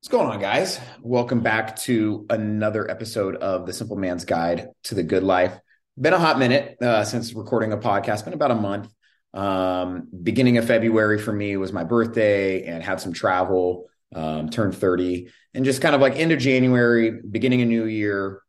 What's going on, guys? Welcome back to another episode of The Simple Man's Guide to the Good Life. Been a hot minute uh, since recording a podcast, been about a month. Um, beginning of February for me was my birthday and had some travel, um, turned 30, and just kind of like into January, beginning a new year,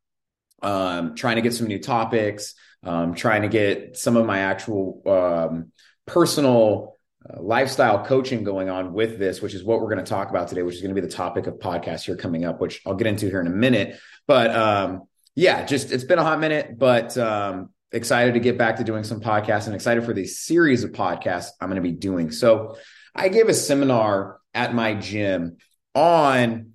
um, trying to get some new topics, um, trying to get some of my actual um, personal uh, lifestyle coaching going on with this, which is what we're going to talk about today, which is going to be the topic of podcast here coming up, which I'll get into here in a minute. But um, yeah, just it's been a hot minute, but um, excited to get back to doing some podcasts and excited for the series of podcasts I'm going to be doing. So I gave a seminar at my gym on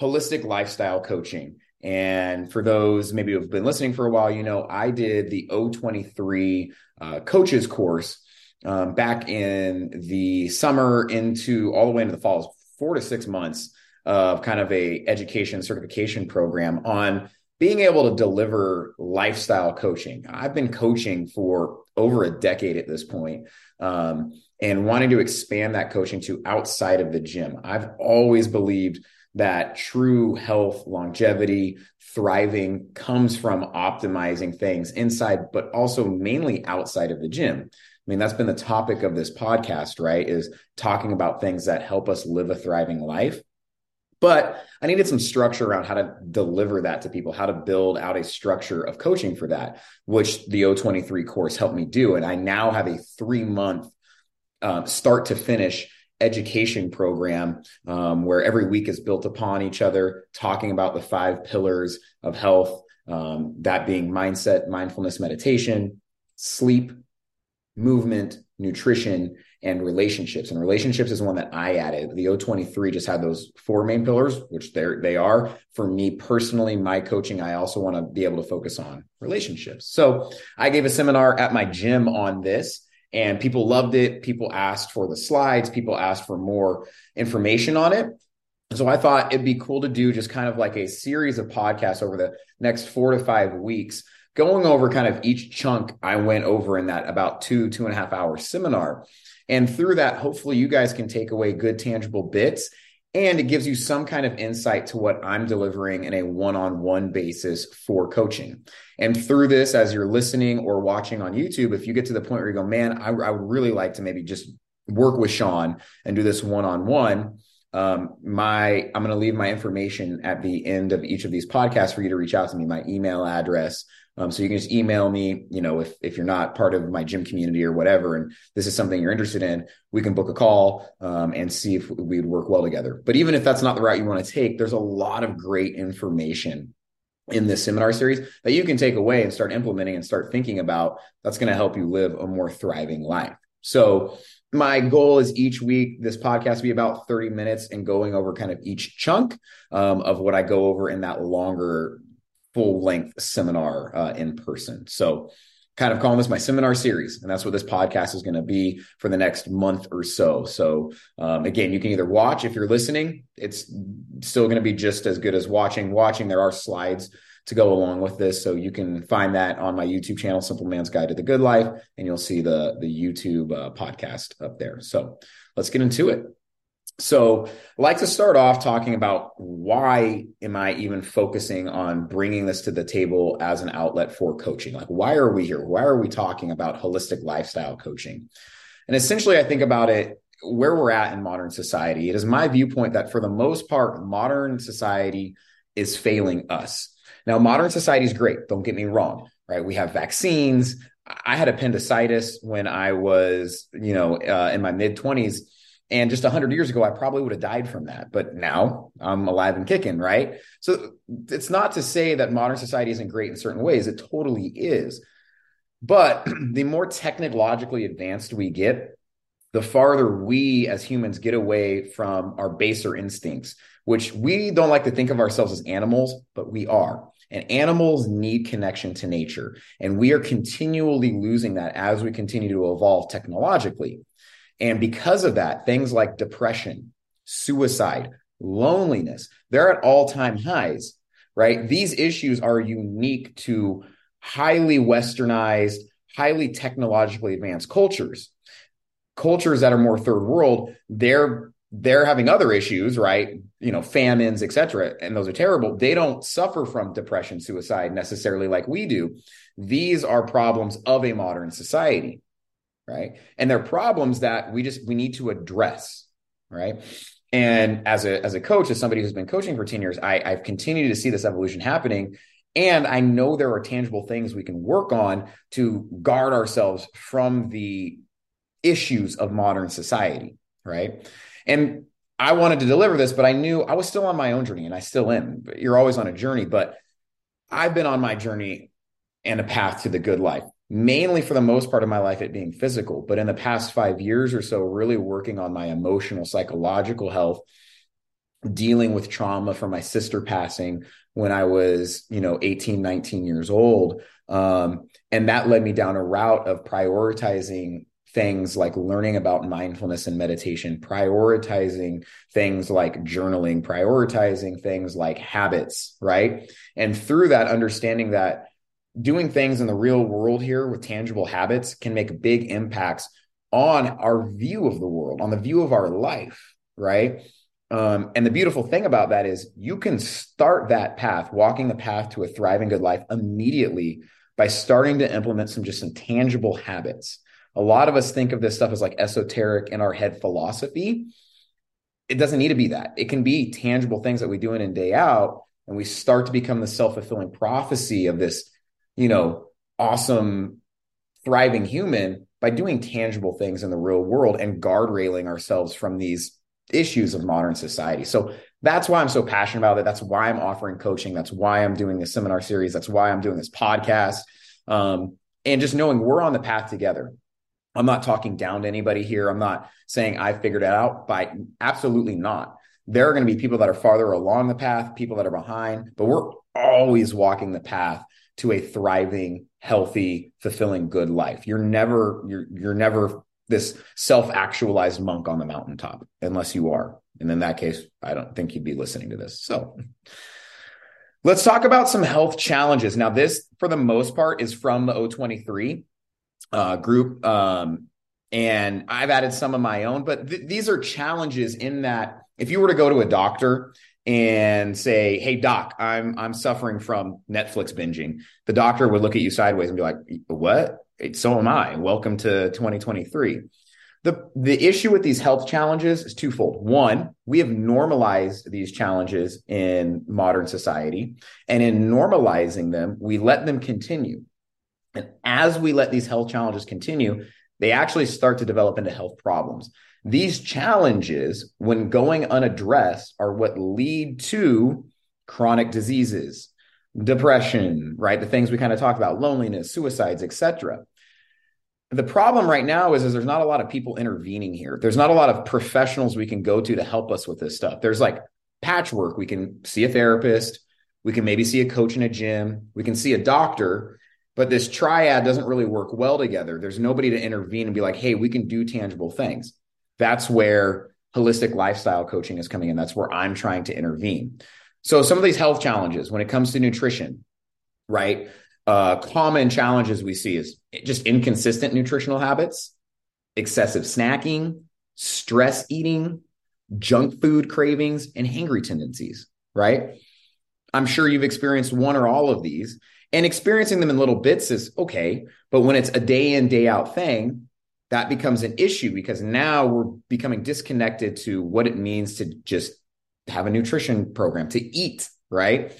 holistic lifestyle coaching. And for those maybe who've been listening for a while, you know, I did the O23 uh, coaches course um, back in the summer into all the way into the fall, four to six months of kind of a education certification program on being able to deliver lifestyle coaching. I've been coaching for over a decade at this point, um, and wanting to expand that coaching to outside of the gym. I've always believed that true health, longevity, thriving comes from optimizing things inside, but also mainly outside of the gym. I mean, that's been the topic of this podcast, right? Is talking about things that help us live a thriving life. But I needed some structure around how to deliver that to people, how to build out a structure of coaching for that, which the O23 course helped me do. And I now have a three month uh, start to finish education program um, where every week is built upon each other, talking about the five pillars of health, um, that being mindset, mindfulness, meditation, sleep, movement, nutrition, and relationships. And relationships is one that I added. The O23 just had those four main pillars, which they they are. For me personally, my coaching, I also want to be able to focus on relationships. So I gave a seminar at my gym on this, and people loved it. People asked for the slides. People asked for more information on it. So I thought it'd be cool to do just kind of like a series of podcasts over the next four to five weeks going over kind of each chunk I went over in that about two, two and a half hour seminar. And through that, hopefully you guys can take away good, tangible bits. And it gives you some kind of insight to what I'm delivering in a one on one basis for coaching. And through this, as you're listening or watching on YouTube, if you get to the point where you go, man, I, I would really like to maybe just work with Sean and do this one on one. Um, my I'm going to leave my information at the end of each of these podcasts for you to reach out to me. My email address, um, so you can just email me, you know, if, if you're not part of my gym community or whatever, and this is something you're interested in, we can book a call um, and see if we'd work well together. But even if that's not the route you want to take, there's a lot of great information in this seminar series that you can take away and start implementing and start thinking about that's going to help you live a more thriving life. So my goal is each week this podcast be about 30 minutes and going over kind of each chunk um, of what I go over in that longer full length seminar uh, in person. So, kind of calling this my seminar series, and that's what this podcast is going to be for the next month or so. So, um, again, you can either watch if you're listening; it's still going to be just as good as watching. Watching, there are slides to go along with this, so you can find that on my YouTube channel, Simple Man's Guide to the Good Life, and you'll see the the YouTube uh, podcast up there. So, let's get into it. So, I like to start off talking about why am I even focusing on bringing this to the table as an outlet for coaching? Like, why are we here? Why are we talking about holistic lifestyle coaching? And essentially, I think about it where we're at in modern society. It is my viewpoint that for the most part, modern society is failing us. Now, modern society is great. Don't get me wrong, right? We have vaccines. I had appendicitis when I was, you know, uh, in my mid 20s and just 100 years ago, I probably would have died from that. But now I'm alive and kicking, right? So it's not to say that modern society isn't great in certain ways, it totally is. But the more technologically advanced we get, the farther we as humans get away from our baser instincts, which we don't like to think of ourselves as animals, but we are. And animals need connection to nature. And we are continually losing that as we continue to evolve technologically. And because of that, things like depression, suicide, loneliness, they're at all time highs, right? These issues are unique to highly westernized, highly technologically advanced cultures. Cultures that are more third world, they're they're having other issues, right? You know, famines, etc., and those are terrible. They don't suffer from depression, suicide necessarily like we do. These are problems of a modern society, right? And they're problems that we just we need to address, right? And as a as a coach, as somebody who's been coaching for 10 years, I, I've continued to see this evolution happening. And I know there are tangible things we can work on to guard ourselves from the issues of modern society, right? And I wanted to deliver this, but I knew I was still on my own journey and I still am. You're always on a journey, but I've been on my journey and a path to the good life, mainly for the most part of my life, it being physical. But in the past five years or so, really working on my emotional, psychological health, dealing with trauma from my sister passing when I was, you know, 18, 19 years old. Um, and that led me down a route of prioritizing things like learning about mindfulness and meditation, prioritizing things like journaling, prioritizing things like habits, right? And through that, understanding that doing things in the real world here with tangible habits can make big impacts on our view of the world, on the view of our life, right? Um, and the beautiful thing about that is you can start that path, walking the path to a thriving good life immediately by starting to implement some just some tangible habits a lot of us think of this stuff as like esoteric in our head philosophy. It doesn't need to be that. It can be tangible things that we do in and day out, and we start to become the self fulfilling prophecy of this, you know, awesome, thriving human by doing tangible things in the real world and guardrailing ourselves from these issues of modern society. So that's why I'm so passionate about it. That's why I'm offering coaching. That's why I'm doing this seminar series. That's why I'm doing this podcast. Um, and just knowing we're on the path together. I'm not talking down to anybody here. I'm not saying I figured it out, by absolutely not. There are going to be people that are farther along the path, people that are behind, but we're always walking the path to a thriving, healthy, fulfilling, good life. You're never you're you're never this self-actualized monk on the mountaintop unless you are. And in that case, I don't think you'd be listening to this. So let's talk about some health challenges. Now, this, for the most part, is from the O23 uh, group. Um, and I've added some of my own, but th- these are challenges in that if you were to go to a doctor and say, "Hey doc, I'm I'm suffering from Netflix binging," the doctor would look at you sideways and be like, "What? So am I. Welcome to 2023." The the issue with these health challenges is twofold. One, we have normalized these challenges in modern society, and in normalizing them, we let them continue. And as we let these health challenges continue, they actually start to develop into health problems. These challenges, when going unaddressed, are what lead to chronic diseases, depression, right? The things we kind of talk about, loneliness, suicides, etc. The problem right now is, is there's not a lot of people intervening here. There's not a lot of professionals we can go to to help us with this stuff. There's like patchwork. We can see a therapist, we can maybe see a coach in a gym, we can see a doctor, but this triad doesn't really work well together. There's nobody to intervene and be like, hey, we can do tangible things. That's where holistic lifestyle coaching is coming in. That's where I'm trying to intervene. So, some of these health challenges when it comes to nutrition, right? Uh, common challenges we see is just inconsistent nutritional habits, excessive snacking, stress eating, junk food cravings, and hangry tendencies, right? I'm sure you've experienced one or all of these. And experiencing them in little bits is okay. But when it's a day in, day out thing, that becomes an issue because now we're becoming disconnected to what it means to just have a nutrition program, to eat, right?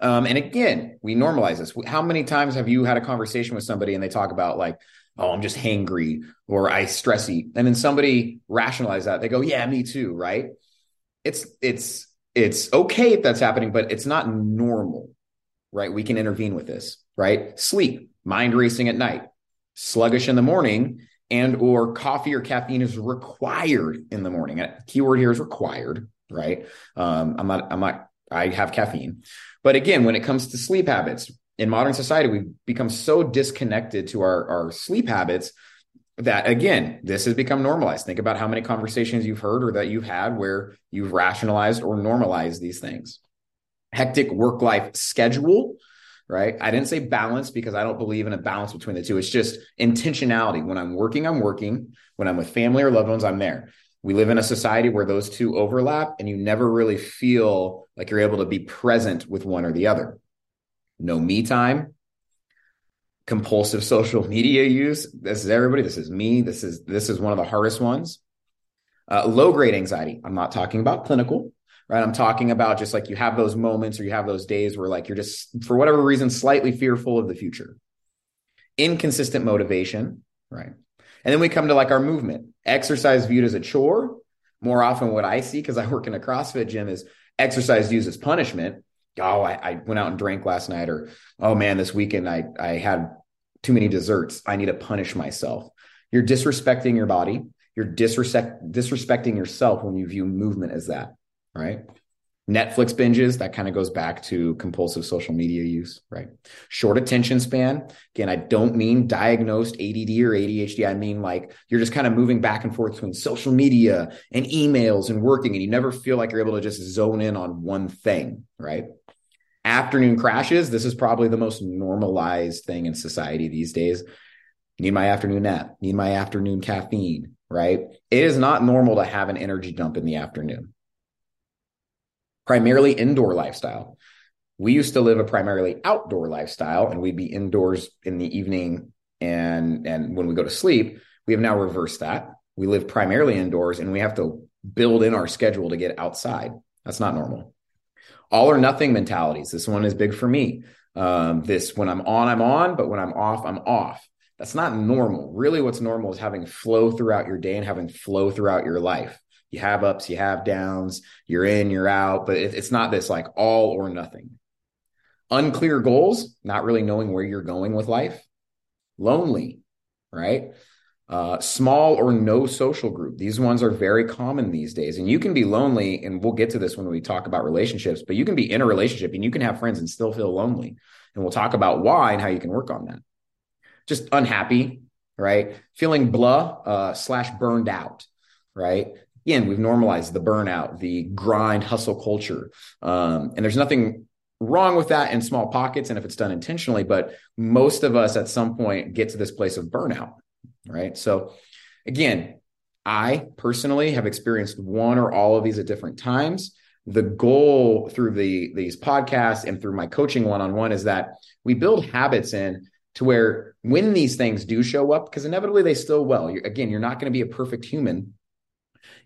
Um, and again, we normalize this. How many times have you had a conversation with somebody and they talk about like, oh, I'm just hangry or I stress eat, and then somebody rationalize that. They go, yeah, me too, right? It's it's it's okay if that's happening, but it's not normal right? We can intervene with this, right? Sleep, mind racing at night, sluggish in the morning, and or coffee or caffeine is required in the morning. A keyword here is required, right? Um, I'm not, I'm not, I have caffeine. But again, when it comes to sleep habits, in modern society, we've become so disconnected to our, our sleep habits that again, this has become normalized. Think about how many conversations you've heard or that you've had where you've rationalized or normalized these things hectic work life schedule, right? I didn't say balance because I don't believe in a balance between the two. It's just intentionality. When I'm working, I'm working. When I'm with family or loved ones, I'm there. We live in a society where those two overlap and you never really feel like you're able to be present with one or the other. No me time, compulsive social media use. This is everybody. This is me. This is this is one of the hardest ones. Uh, low grade anxiety. I'm not talking about clinical, right? I'm talking about just like you have those moments or you have those days where like you're just for whatever reason slightly fearful of the future. Inconsistent motivation, right? And then we come to like our movement. Exercise viewed as a chore. More often, what I see because I work in a CrossFit gym is exercise used as punishment oh, I, I, went out and drank last night, or oh man, this weekend I I had too many desserts. I need to punish myself. You're disrespecting your body. You're disrespect disrespecting yourself when you view movement as that, right? Netflix binges, that kind of goes back to compulsive social media use, right? Short attention span. Again, I don't mean diagnosed ADD or ADHD. I mean like you're just kind of moving back and forth between social media and emails and working, and you never feel like you're able to just zone in on one thing, right? afternoon crashes, this is probably the most normalized thing in society these days. Need my afternoon nap, need my afternoon caffeine, right? It is not normal to have an energy dump in the afternoon. Primarily indoor lifestyle. We used to live a primarily outdoor lifestyle and we'd be indoors in the evening and and when we go to sleep, we have now reversed that. We live primarily indoors and we have to build in our schedule to get outside. That's not normal all or nothing mentalities. This one is big for me. Um, this when I'm on, I'm on, but when I'm off, I'm off. That's not normal. Really, what's normal is having flow throughout your day and having flow throughout your life. You have ups, you have downs, you're in, you're out, but it, it's not this like all or nothing. Unclear goals, not really knowing where you're going with life. Lonely, right? Uh, small or no social group. These ones are very common these days. And you can be lonely, and we'll get to this when we talk about relationships, but you can be in a relationship and you can have friends and still feel lonely. And we'll talk about why and how you can work on that. Just unhappy, right? Feeling blah uh, slash burned out, right? Again, we've normalized the burnout, the grind hustle culture. Um, and there's nothing wrong with that in small pockets and if it's done intentionally, but most of us at some point get to this place of burnout right? So again, I personally have experienced one or all of these at different times. The goal through the these podcasts and through my coaching one-on-one is that we build habits in to where when these things do show up, because inevitably they still will. You're, again, you're not going to be a perfect human.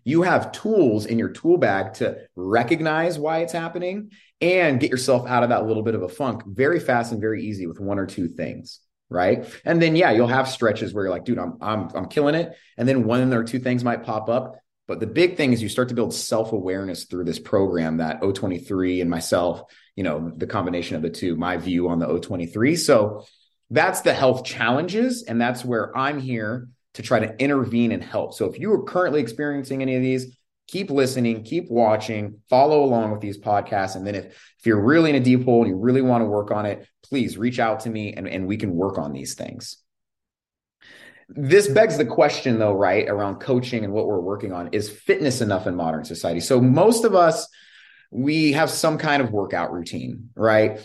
You have tools in your tool bag to recognize why it's happening and get yourself out of that little bit of a funk very fast and very easy with one or two things right? And then yeah, you'll have stretches where you're like, dude, I'm I'm I'm killing it, and then one or two things might pop up. But the big thing is you start to build self awareness through this program that O23 and myself, you know, the combination of the two, my view on the O23. So that's the health challenges, and that's where I'm here to try to intervene and help. So if you are currently experiencing any of these, keep listening, keep watching, follow along with these podcasts. And then if, if you're really in a deep hole and you really want to work on it, please reach out to me and, and we can work on these things. This begs the question, though, right, around coaching and what we're working on is fitness enough in modern society? So, most of us, we have some kind of workout routine, right?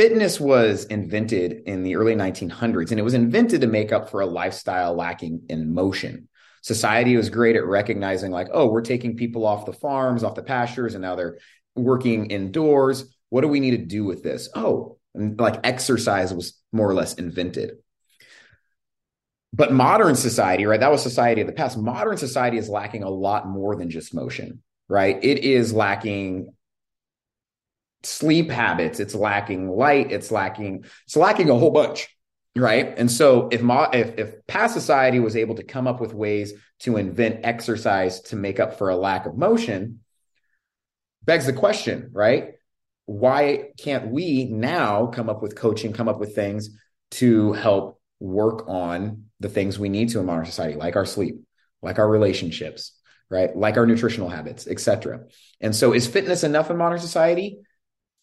Fitness was invented in the early 1900s, and it was invented to make up for a lifestyle lacking in motion. Society was great at recognizing like oh we're taking people off the farms off the pastures and now they're working indoors. What do we need to do with this? Oh like exercise was more or less invented. But modern society right that was society of the past. Modern society is lacking a lot more than just motion right? It is lacking sleep habits it's lacking light it's lacking it's lacking a whole bunch right? And so if, my if, if past society was able to come up with ways to invent exercise to make up for a lack of motion begs the question right? Why can't we now come up with coaching come up with things to help work on the things we need to in modern society like our sleep like our relationships right? Like our nutritional habits etc and so is fitness enough in modern society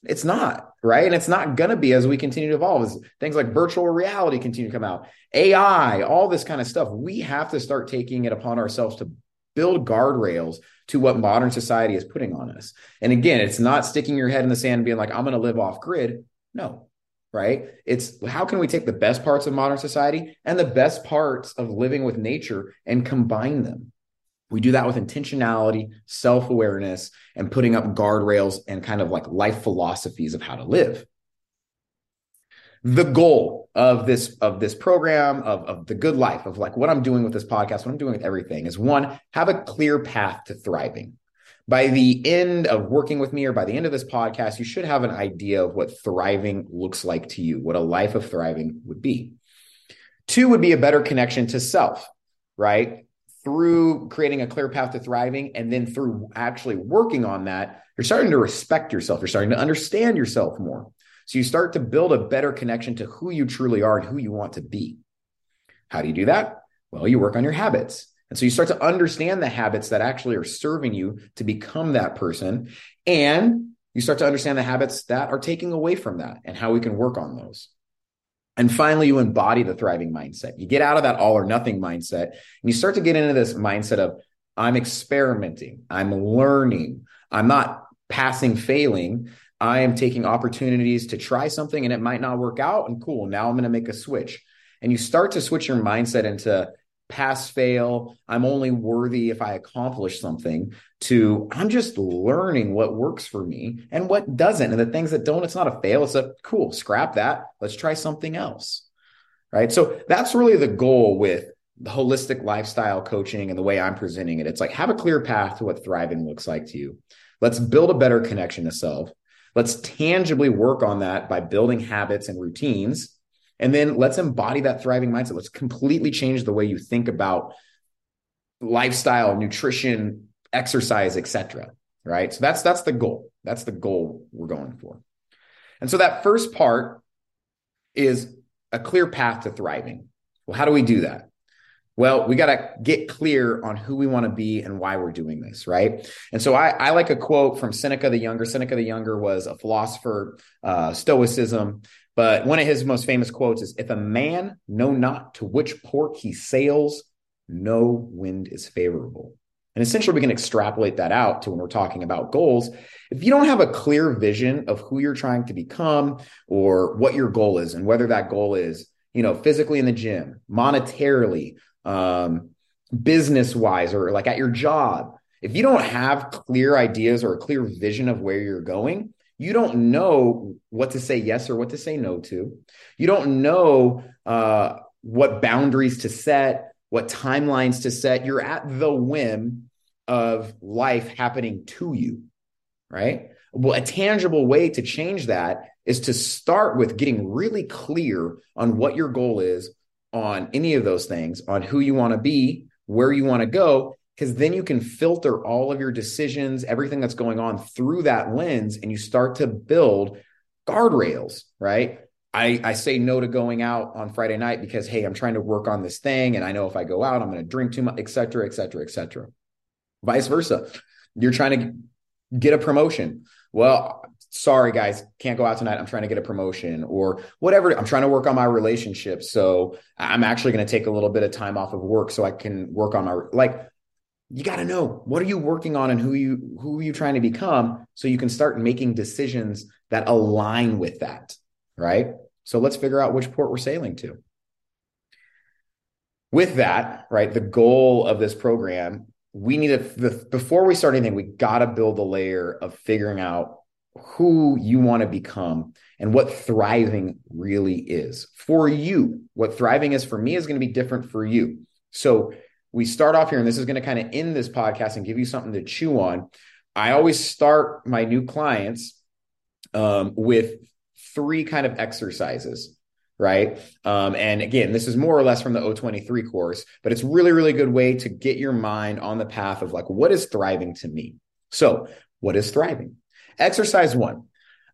it's not, right? And it's not going to be as we continue to evolve, as things like virtual reality continue to come out, AI, all this kind of stuff. We have to start taking it upon ourselves to build guardrails to what modern society is putting on us. And again, it's not sticking your head in the sand and being like, I'm going to live off grid. No, right? It's how can we take the best parts of modern society and the best parts of living with nature and combine them? We do that with intentionality, self awareness, and putting up guardrails and kind of like life philosophies of how to live. The goal of this of this program of, of the good life of like what I'm doing with this podcast, what I'm doing with everything is one, have a clear path to thriving. By the end of working with me or by the end of this podcast, you should have an idea of what thriving looks like to you, what a life of thriving would be. Two would be a better connection to self, right? Through creating a clear path to thriving and then through actually working on that, you're starting to respect yourself. You're starting to understand yourself more. So you start to build a better connection to who you truly are and who you want to be. How do you do that? Well, you work on your habits. And so you start to understand the habits that actually are serving you to become that person. And you start to understand the habits that are taking away from that and how we can work on those. And finally, you embody the thriving mindset. You get out of that all or nothing mindset and you start to get into this mindset of I'm experimenting, I'm learning, I'm not passing, failing. I am taking opportunities to try something and it might not work out. And cool, now I'm going to make a switch. And you start to switch your mindset into pass fail. I'm only worthy if i accomplish something to i'm just learning what works for me and what doesn't. And the things that don't it's not a fail. It's a cool scrap that. Let's try something else. Right? So that's really the goal with the holistic lifestyle coaching and the way i'm presenting it. It's like have a clear path to what thriving looks like to you. Let's build a better connection to self. Let's tangibly work on that by building habits and routines and then let's embody that thriving mindset. Let's completely change the way you think about lifestyle, nutrition, exercise, etc. Right. So that's that's the goal. That's the goal we're going for. And so that first part is a clear path to thriving. Well, how do we do that? Well, we got to get clear on who we want to be and why we're doing this, right? And so I, I, like a quote from Seneca the Younger. Seneca the Younger was a philosopher, uh, Stoicism, but one of his most famous quotes is If a man know not to which port he sails, no wind is favorable. And essentially, we can extrapolate that out to when we're talking about goals. If you don't have a clear vision of who you're trying to become or what your goal is, and whether that goal is, you know, physically in the gym, monetarily, um, business wise, or like at your job, if you don't have clear ideas or a clear vision of where you're going, you don't know what to say yes or what to say no to. You don't know uh, what boundaries to set, what timelines to set. You're at the whim of life happening to you, right? Well, a tangible way to change that is to start with getting really clear on what your goal is on any of those things, on who you want to be, where you want to go, because then you can filter all of your decisions, everything that's going on through that lens, and you start to build guardrails, right? I, I say no to going out on Friday night because, hey, I'm trying to work on this thing. And I know if I go out, I'm going to drink too much, et cetera, et cetera, et cetera. Vice versa. You're trying to get a promotion. Well, sorry, guys, can't go out tonight. I'm trying to get a promotion or whatever. I'm trying to work on my relationship. So I'm actually going to take a little bit of time off of work so I can work on my, like, you got to know what are you working on and who you who are you trying to become so you can start making decisions that align with that right? So let's figure out which port we're sailing to. With that right the goal of this program we need to the, before we start anything we got to build a layer of figuring out who you want to become and what thriving really is for you. What thriving is for me is going to be different for you. So we start off here, and this is going to kind of end this podcast and give you something to chew on. I always start my new clients um, with three kind of exercises, right? Um, and again, this is more or less from the O23 course, but it's really, really good way to get your mind on the path of like, what is thriving to me? So, what is thriving? Exercise one.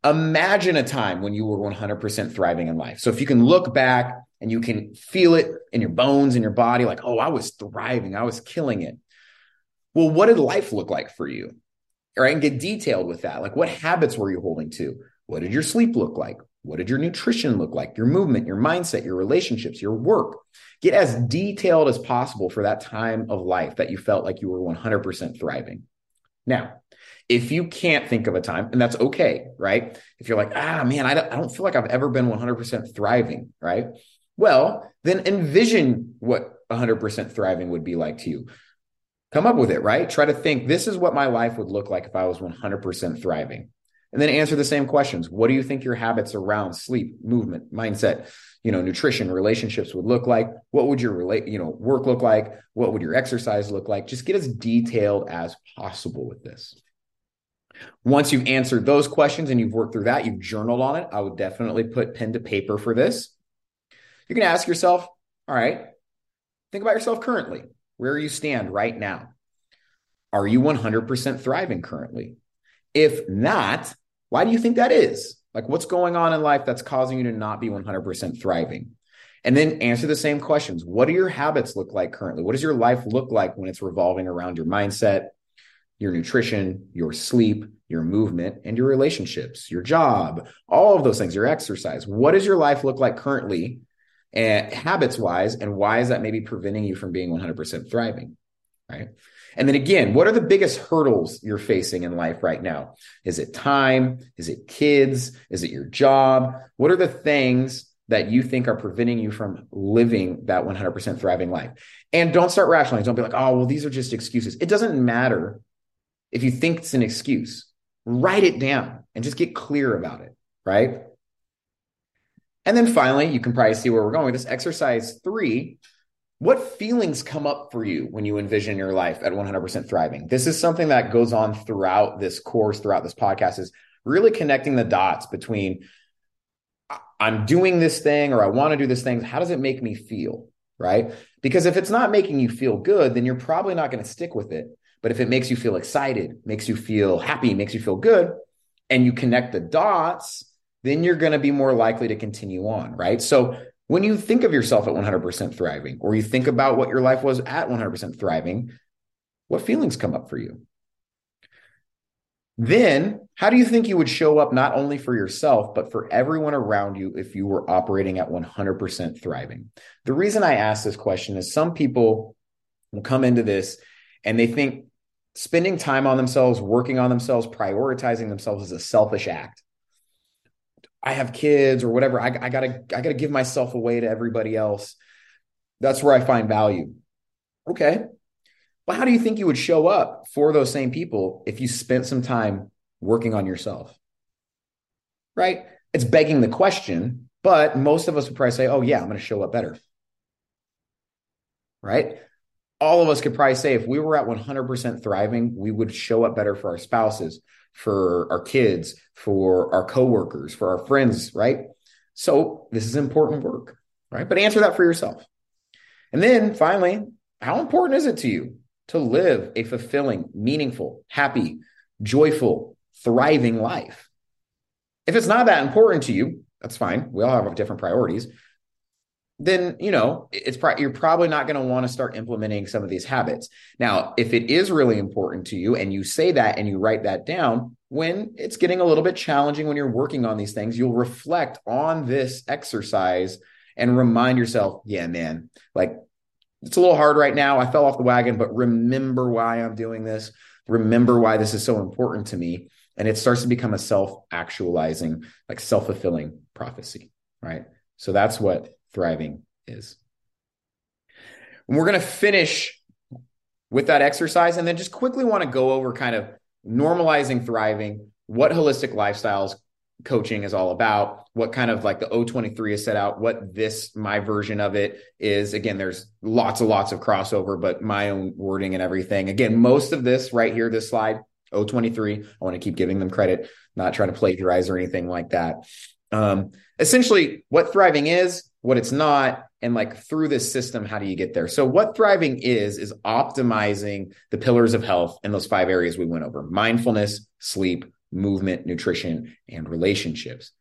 Imagine a time when you were 100% thriving in life. So, if you can look back and you can feel it in your bones in your body like oh i was thriving. I was killing it. Well what did life look like for you? Right and get detailed with that. Like what habits were you holding to? What did your sleep look like? What did your nutrition look like? Your movement your mindset your relationships your work. Get as detailed as possible for that time of life that you felt like you were 100% thriving. Now if you can't think of a time, and that's okay, right? If you're like, ah, man, I don't, I don't feel like I've ever been 100% thriving, right? Well, then envision what 100% thriving would be like to you. Come up with it, right? Try to think this is what my life would look like if I was 100% thriving. And then answer the same questions. What do you think your habits around sleep, movement, mindset, you know, nutrition, relationships would look like? What would your relate, you know, work look like? What would your exercise look like? Just get as detailed as possible with this. Once you've answered those questions and you've worked through that, you've journaled on it, I would definitely put pen to paper for this. You're going to ask yourself, all right, think about yourself currently, where you stand right now. Are you 100% thriving currently? If not, why do you think that is? Like, what's going on in life that's causing you to not be 100% thriving? And then answer the same questions. What do your habits look like currently? What does your life look like when it's revolving around your mindset, your nutrition, your sleep, your movement, and your relationships, your job, all of those things, your exercise. What does your life look like currently Eh, and habits wise? And why is that maybe preventing you from being 100% thriving? Right. And then again, what are the biggest hurdles you're facing in life right now? Is it time? Is it kids? Is it your job? What are the things that you think are preventing you from living that 100% thriving life? And don't start rationalizing. Don't be like, oh, well, these are just excuses. It doesn't matter if you think it's an excuse, write it down and just get clear about it, right? And then finally, you can probably see where we're going with this. Exercise three what feelings come up for you when you envision your life at 100% thriving? This is something that goes on throughout this course, throughout this podcast, is really connecting the dots between I'm doing this thing or I want to do this thing. How does it make me feel? Right. Because if it's not making you feel good, then you're probably not going to stick with it. But if it makes you feel excited, makes you feel happy, makes you feel good, and you connect the dots, then you're going to be more likely to continue on, right? So when you think of yourself at 100% thriving, or you think about what your life was at 100% thriving, what feelings come up for you? Then, how do you think you would show up not only for yourself, but for everyone around you if you were operating at 100% thriving? The reason I ask this question is some people will come into this and they think spending time on themselves, working on themselves, prioritizing themselves is a selfish act. I have kids or whatever. I, I gotta I gotta give myself away to everybody else. That's where I find value. Okay. But how do you think you would show up for those same people if you spent some time working on yourself? Right? It's begging the question, but most of us would probably say, oh, yeah, I'm going to show up better. Right? all of us could probably say if we were at 100% thriving, we would show up better for our spouses, for our kids, for our coworkers, for our friends, right? So this is important work, right? But answer that for yourself. And then finally, how important is it to you to live a fulfilling, meaningful, happy, joyful, thriving life? If it's not that important to you, that's fine. We all have different priorities then you know it's pro- you're probably not going to want to start implementing some of these habits. Now, if it is really important to you and you say that and you write that down, when it's getting a little bit challenging when you're working on these things, you'll reflect on this exercise and remind yourself, yeah, man, like it's a little hard right now. I fell off the wagon, but remember why I'm doing this. Remember why this is so important to me. And it starts to become a self actualizing, like self fulfilling prophecy, right? So that's what thriving is. And we're going to finish with that exercise and then just quickly want to go over kind of normalizing thriving, what holistic lifestyles coaching is all about, what kind of like the O23 is set out, what this, my version of it is. Again, there's lots and lots of crossover, but my own wording and everything. Again, most of this right here, this slide, O23, I want to keep giving them credit, not trying to plagiarize or anything like that. Um, essentially, what thriving is, what it's not, and like through this system, how do you get there? So, what thriving is, is optimizing the pillars of health in those five areas we went over mindfulness, sleep, movement, nutrition, and relationships.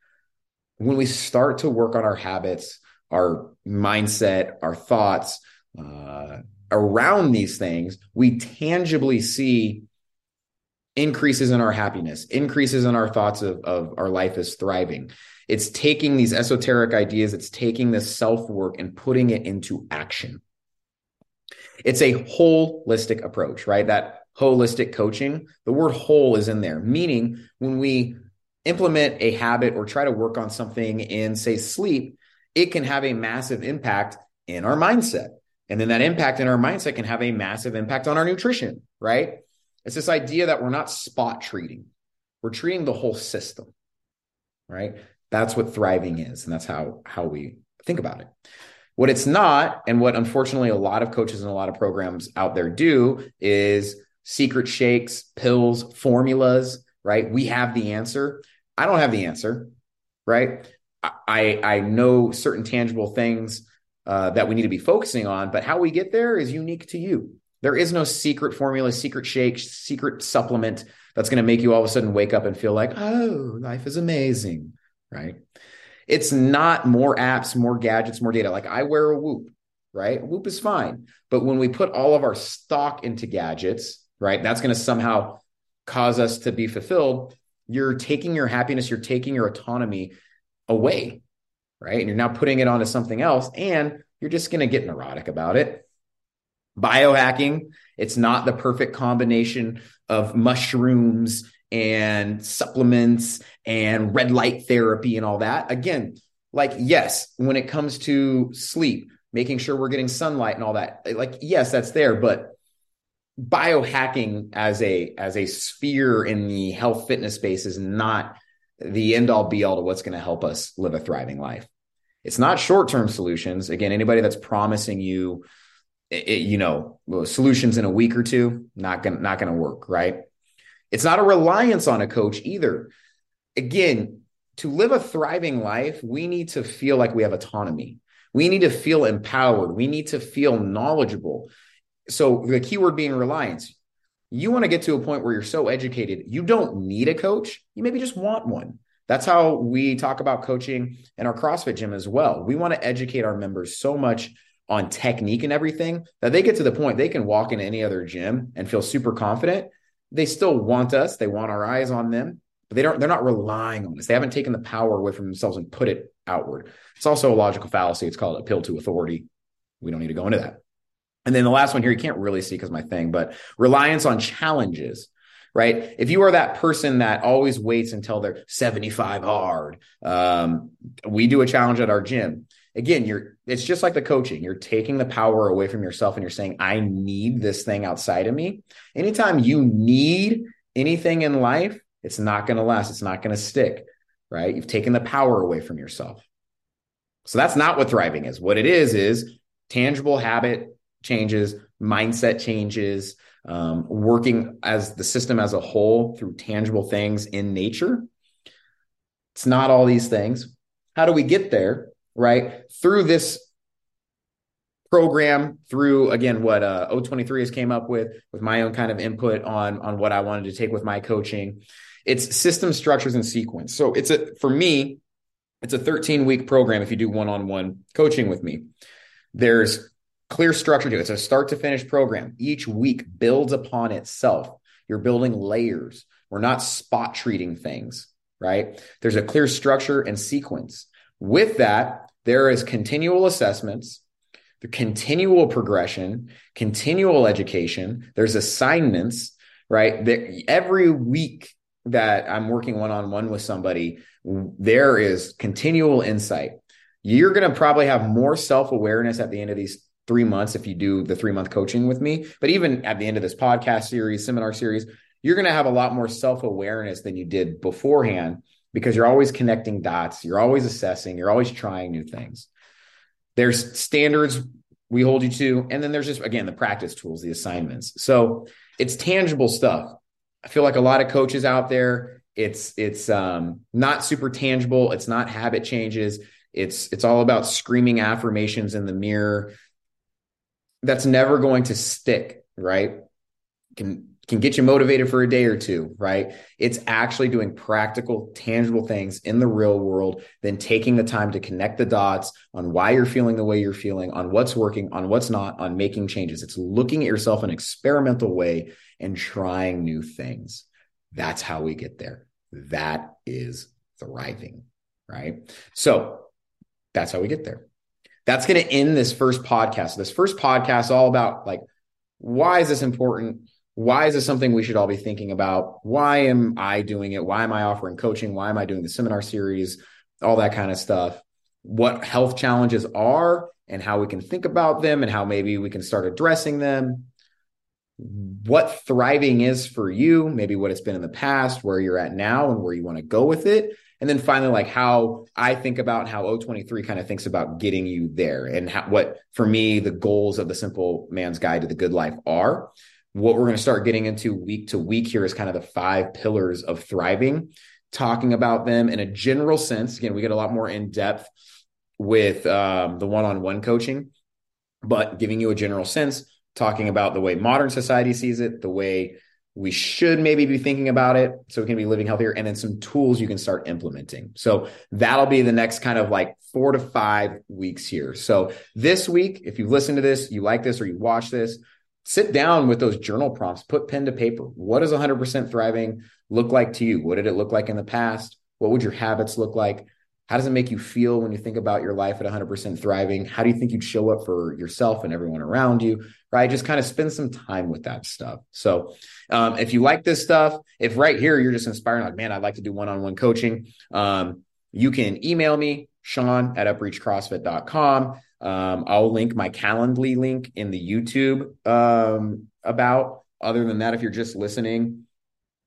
When we start to work on our habits, our mindset, our thoughts uh, around these things, we tangibly see increases in our happiness, increases in our thoughts of, of our life is thriving. It's taking these esoteric ideas, it's taking this self work and putting it into action. It's a holistic approach, right? That holistic coaching, the word whole is in there, meaning when we implement a habit or try to work on something in, say, sleep, it can have a massive impact in our mindset And then that impact in our mindset can have a massive impact on our nutrition, right? It's this idea that we're not spot treating, we're treating the whole system, right? That's what thriving is. And that's how, how we think about it. What it's not, and what unfortunately a lot of coaches and a lot of programs out there do, is secret shakes, pills, formulas, right? We have the answer. I don't have the answer, right? I I know certain tangible things uh, that we need to be focusing on, but how we get there is unique to you. There is no secret formula, secret shake, secret supplement that's going to make you all of a sudden wake up and feel like, oh, life is amazing, right? It's not more apps, more gadgets, more data. Like I wear a Whoop, right? Whoop is fine, but when we put all of our stock into gadgets, right, that's going to somehow cause us to be fulfilled. You're taking your happiness, you're taking your autonomy away, right? And you're now putting it onto something else, and you're just going to get neurotic about it. Biohacking, it's not the perfect combination of mushrooms and supplements and red light therapy and all that. Again, like, yes, when it comes to sleep, making sure we're getting sunlight and all that, like, yes, that's there, but biohacking as a as a sphere in the health fitness space is not the end all be all to what's going to help us live a thriving life. It's not short term solutions. Again, anybody that's promising you, it, you know, solutions in a week or two, not gonna not gonna work, right? It's not a reliance on a coach either. Again, to live a thriving life, we need to feel like we have autonomy. We need to feel empowered. We need to feel knowledgeable. So the keyword being reliance. You want to get to a point where you're so educated, you don't need a coach. You maybe just want one. That's how we talk about coaching in our CrossFit gym as well. We want to educate our members so much on technique and everything that they get to the point they can walk in any other gym and feel super confident. They still want us, they want our eyes on them, but they don't they're not relying on us. They haven't taken the power away from themselves and put it outward. It's also a logical fallacy. It's called appeal to authority. We don't need to go into that. And then the last one here, you can't really see because my thing, but reliance on challenges, right? If you are that person that always waits until they're 75 hard, um, we do a challenge at our gym. Again, you're it's just like the coaching. You're taking the power away from yourself and you're saying, I need this thing outside of me. Anytime you need anything in life, it's not going to last. It's not going to stick, right? You've taken the power away from yourself. So that's not what thriving is. What it is is tangible habit changes, mindset changes, um, working as the system as a whole through tangible things in nature. It's not all these things. How do we get there? Right through this program, through again what uh, O23 has came up with, with my own kind of input on on what I wanted to take with my coaching. It's system structures and sequence. So it's a for me, it's a 13 week program. If you do one on one coaching with me, there's clear structure to it. It's a start to finish program. Each week builds upon itself. You're building layers. We're not spot treating things, right? There's a clear structure and sequence. With that, there is continual assessments, the continual progression, continual education. There's assignments, right? That every week that I'm working one on one with somebody, there is continual insight. You're going to probably have more self awareness at the end of these three months if you do the three month coaching with me. But even at the end of this podcast series, seminar series, you're going to have a lot more self awareness than you did beforehand because you're always connecting dots, you're always assessing, you're always trying new things. There's standards we hold you to, and then there's just again the practice tools, the assignments. So it's tangible stuff. I feel like a lot of coaches out there, it's it's um, not super tangible. It's not habit changes. It's it's all about screaming affirmations in the mirror that's never going to stick, right? Can can get you motivated for a day or two, right? It's actually doing practical, tangible things in the real world, then taking the time to connect the dots on why you're feeling the way you're feeling, on what's working, on what's not, on making changes. It's looking at yourself in an experimental way and trying new things. That's how we get there. That is thriving, right? So that's how we get there that's going to end this first podcast. This first podcast all about like why is this important? Why is this something we should all be thinking about? Why am I doing it? Why am I offering coaching? Why am I doing the seminar series? All that kind of stuff. what health challenges are and how we can think about them and how maybe we can start addressing them what thriving is for you, maybe what it's been in the past, where you're at now, and where you want to go with it. And then finally, like how I think about how O23 kind of thinks about getting you there and how, what, for me, the goals of the Simple Man's Guide to the Good Life are. What we're going to start getting into week to week here is kind of the five pillars of thriving, talking about them in a general sense. Again, we get a lot more in depth with um, the one on one coaching, but giving you a general sense talking about the way modern society sees it, the way we should maybe be thinking about it so we can be living healthier, and then some tools you can start implementing. So that'll be the next kind of like four to five weeks here. So this week, if you listen to this, you like this, or you watch this, sit down with those journal prompts, put pen to paper. What does 100% thriving look like to you? What did it look like in the past? What would your habits look like? How does it make you feel when you think about your life at 100% thriving? How do you think you'd show up for yourself and everyone around you? Right? Just kind of spend some time with that stuff. So, um, if you like this stuff, if right here you're just inspiring, like, man, I'd like to do one on one coaching, um, you can email me, Sean at upreachcrossfit.com. Um, I'll link my Calendly link in the YouTube um, about. Other than that, if you're just listening,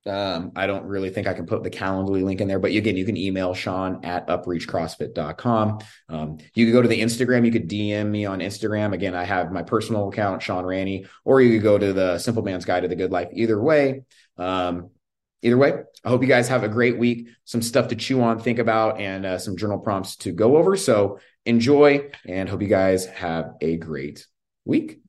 um, I don't really think I can put the Calendly link in there, but again, you can email Sean at upreachcrossfit.com. Um, you could go to the Instagram. You could DM me on Instagram. Again, I have my personal account, Sean Ranney, or you could go to the Simple Man's Guide to the Good Life. Either way, um, either way, I hope you guys have a great week. Some stuff to chew on, think about, and uh, some journal prompts to go over. So enjoy and hope you guys have a great week.